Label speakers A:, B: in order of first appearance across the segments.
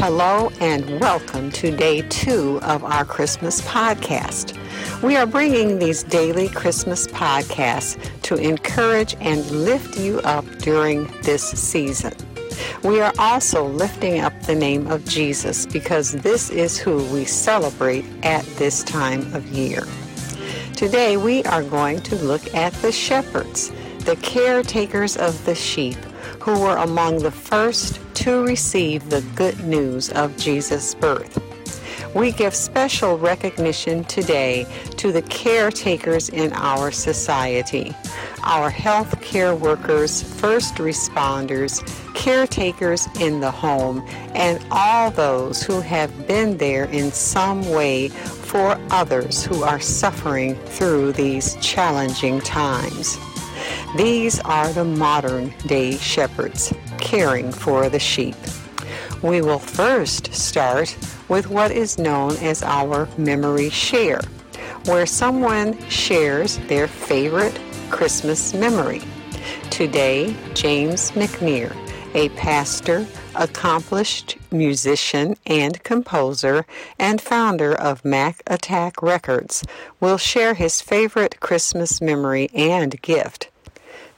A: Hello and welcome to day two of our Christmas podcast. We are bringing these daily Christmas podcasts to encourage and lift you up during this season. We are also lifting up the name of Jesus because this is who we celebrate at this time of year. Today we are going to look at the shepherds, the caretakers of the sheep, who were among the first to receive the good news of Jesus' birth. We give special recognition today to the caretakers in our society, our health care workers, first responders, caretakers in the home, and all those who have been there in some way for others who are suffering through these challenging times. These are the modern day shepherds caring for the sheep. We will first start with what is known as our memory share, where someone shares their favorite Christmas memory. Today, James McNear, a pastor, accomplished musician and composer, and founder of Mac Attack Records, will share his favorite Christmas memory and gift.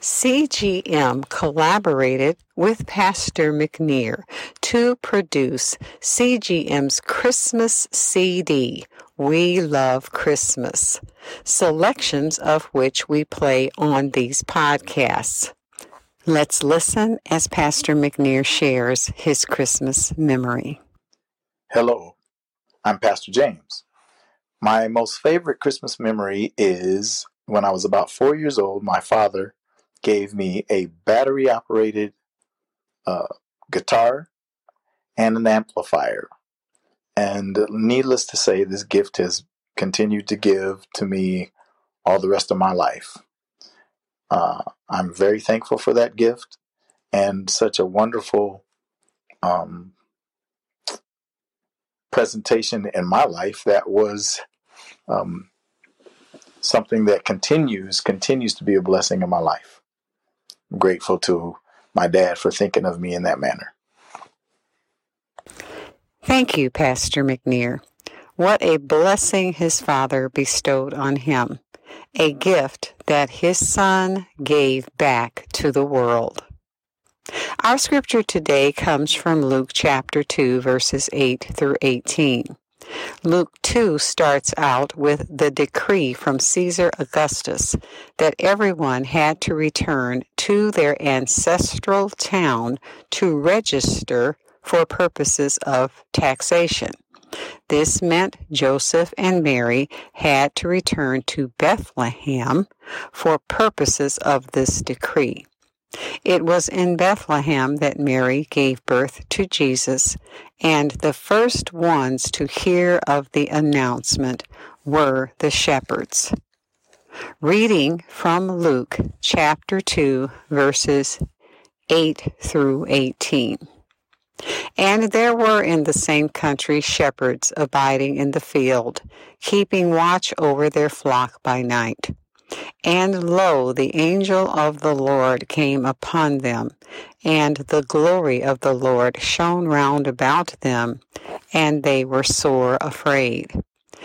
A: CGM collaborated with Pastor McNear to produce CGM's Christmas CD, We Love Christmas, selections of which we play on these podcasts. Let's listen as Pastor McNear shares his Christmas memory.
B: Hello, I'm Pastor James. My most favorite Christmas memory is when I was about four years old, my father gave me a battery operated uh, guitar and an amplifier. And needless to say, this gift has continued to give to me all the rest of my life. Uh, I'm very thankful for that gift and such a wonderful um, presentation in my life that was um, something that continues continues to be a blessing in my life. I'm grateful to my dad for thinking of me in that manner.
A: Thank you, Pastor McNear. What a blessing his father bestowed on him, a gift that his son gave back to the world. Our scripture today comes from Luke chapter 2, verses 8 through 18. Luke 2 starts out with the decree from Caesar Augustus that everyone had to return to their ancestral town to register for purposes of taxation. This meant Joseph and Mary had to return to Bethlehem for purposes of this decree. It was in Bethlehem that Mary gave birth to Jesus, and the first ones to hear of the announcement were the shepherds. Reading from Luke chapter 2, verses 8 through 18. And there were in the same country shepherds abiding in the field, keeping watch over their flock by night. And lo, the angel of the Lord came upon them, and the glory of the Lord shone round about them, and they were sore afraid.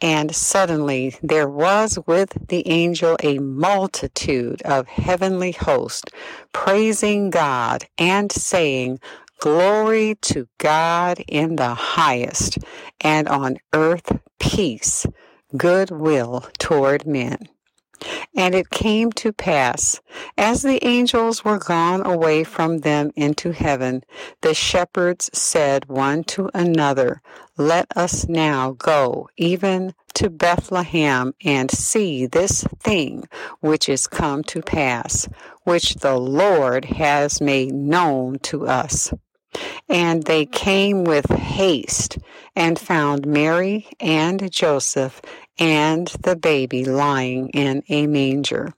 A: And suddenly there was with the angel a multitude of heavenly hosts, praising God and saying, Glory to God in the highest, and on earth peace goodwill toward men. And it came to pass, as the angels were gone away from them into heaven, the shepherds said one to another, Let us now go even to Bethlehem and see this thing which is come to pass, which the Lord has made known to us. And they came with haste and found Mary and Joseph and the baby lying in a manger.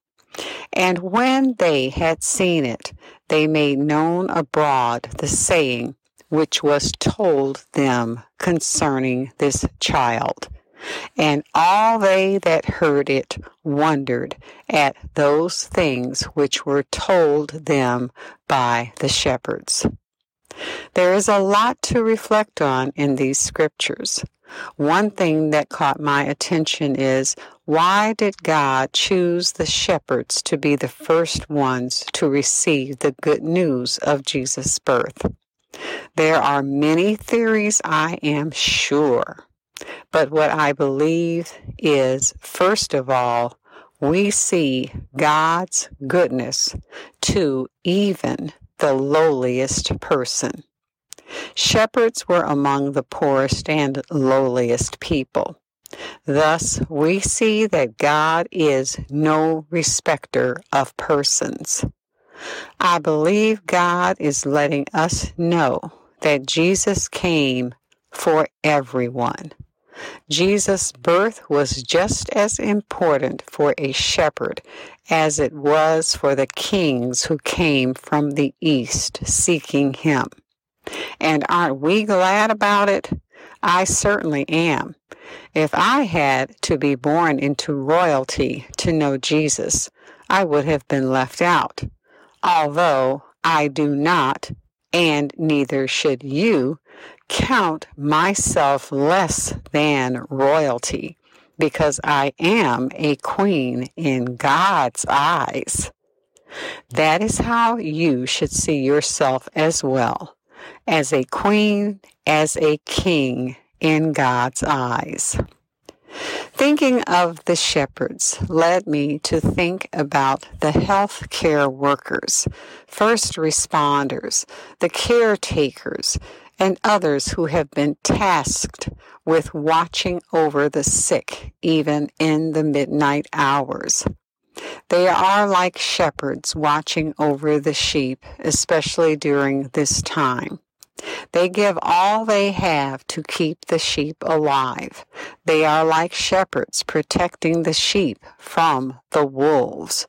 A: And when they had seen it, they made known abroad the saying which was told them concerning this child. And all they that heard it wondered at those things which were told them by the shepherds. There is a lot to reflect on in these scriptures. One thing that caught my attention is why did God choose the shepherds to be the first ones to receive the good news of Jesus' birth? There are many theories, I am sure. But what I believe is, first of all, we see God's goodness to even the lowliest person. Shepherds were among the poorest and lowliest people. Thus, we see that God is no respecter of persons. I believe God is letting us know that Jesus came for everyone. Jesus' birth was just as important for a shepherd as it was for the kings who came from the east seeking him. And aren't we glad about it? I certainly am. If I had to be born into royalty to know Jesus, I would have been left out. Although I do not, and neither should you, count myself less than royalty because I am a queen in God's eyes. That is how you should see yourself as well as a queen, as a king in God's eyes. Thinking of the shepherds led me to think about the health care workers, first responders, the caretakers, and others who have been tasked with watching over the sick even in the midnight hours. They are like shepherds watching over the sheep, especially during this time. They give all they have to keep the sheep alive. They are like shepherds protecting the sheep from the wolves,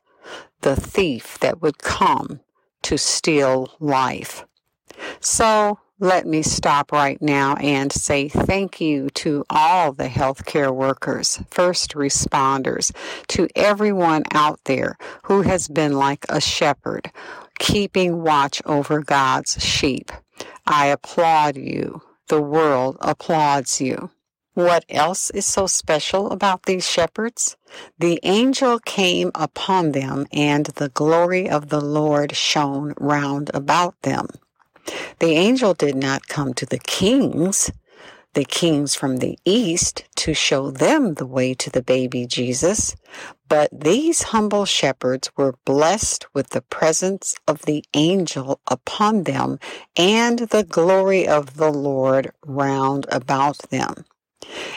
A: the thief that would come to steal life. So let me stop right now and say thank you to all the healthcare workers, first responders, to everyone out there who has been like a shepherd, keeping watch over God's sheep. I applaud you. The world applauds you. What else is so special about these shepherds? The angel came upon them, and the glory of the Lord shone round about them. The angel did not come to the kings, the kings from the east, to show them the way to the baby Jesus, but these humble shepherds were blessed with the presence of the angel upon them and the glory of the Lord round about them.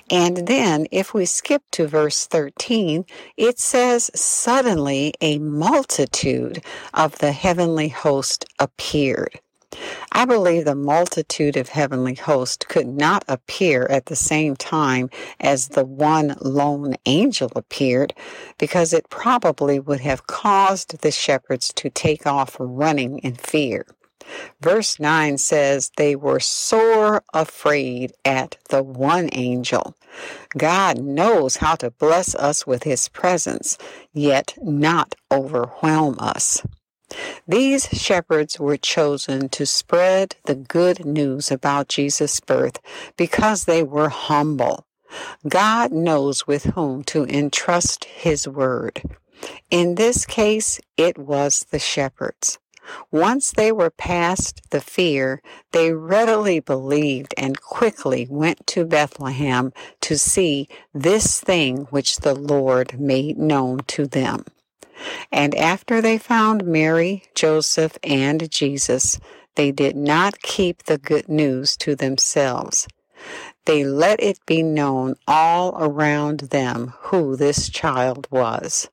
A: And then, if we skip to verse 13, it says, Suddenly a multitude of the heavenly host appeared. I believe the multitude of heavenly hosts could not appear at the same time as the one lone angel appeared, because it probably would have caused the shepherds to take off running in fear. Verse 9 says, They were sore afraid at the one angel. God knows how to bless us with his presence, yet not overwhelm us. These shepherds were chosen to spread the good news about Jesus' birth because they were humble. God knows with whom to entrust his word. In this case, it was the shepherds. Once they were past the fear, they readily believed and quickly went to Bethlehem to see this thing which the Lord made known to them. And after they found Mary, Joseph, and Jesus, they did not keep the good news to themselves. They let it be known all around them who this child was.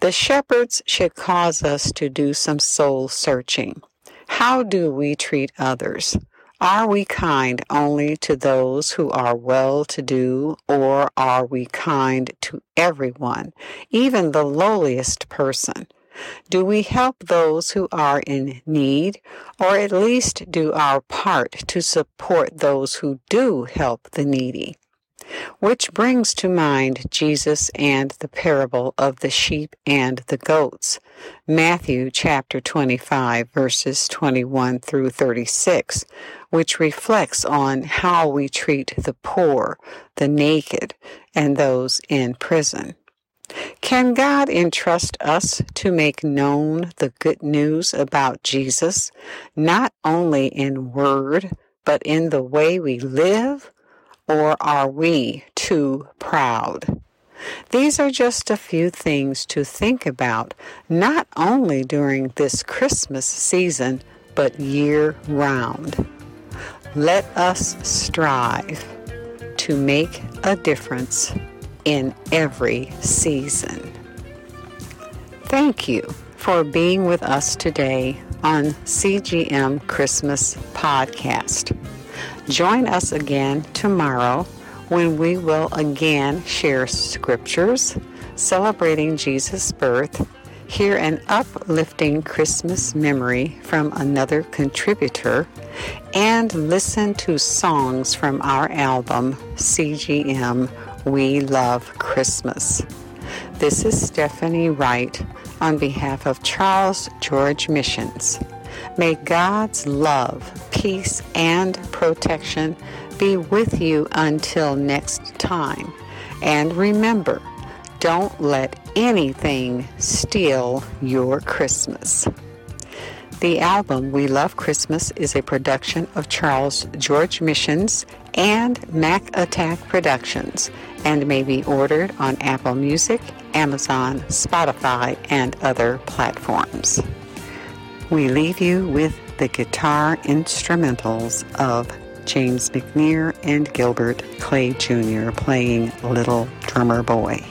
A: The shepherds should cause us to do some soul searching. How do we treat others? Are we kind only to those who are well to do, or are we kind to everyone, even the lowliest person? Do we help those who are in need, or at least do our part to support those who do help the needy? Which brings to mind Jesus and the parable of the sheep and the goats. Matthew chapter 25 verses 21 through 36, which reflects on how we treat the poor, the naked, and those in prison. Can God entrust us to make known the good news about Jesus, not only in word, but in the way we live? Or are we too proud? These are just a few things to think about, not only during this Christmas season, but year round. Let us strive to make a difference in every season. Thank you for being with us today on CGM Christmas Podcast. Join us again tomorrow when we will again share scriptures celebrating Jesus' birth, hear an uplifting Christmas memory from another contributor, and listen to songs from our album CGM we Love Christmas. This is Stephanie Wright on behalf of Charles George Missions. May God's love, peace, and protection be with you until next time. And remember, don't let anything steal your Christmas. The album We Love Christmas is a production of Charles George Missions and Mac Attack Productions and may be ordered on Apple Music, Amazon, Spotify, and other platforms. We leave you with the guitar instrumentals of James McNear and Gilbert Clay Jr. playing Little Drummer Boy.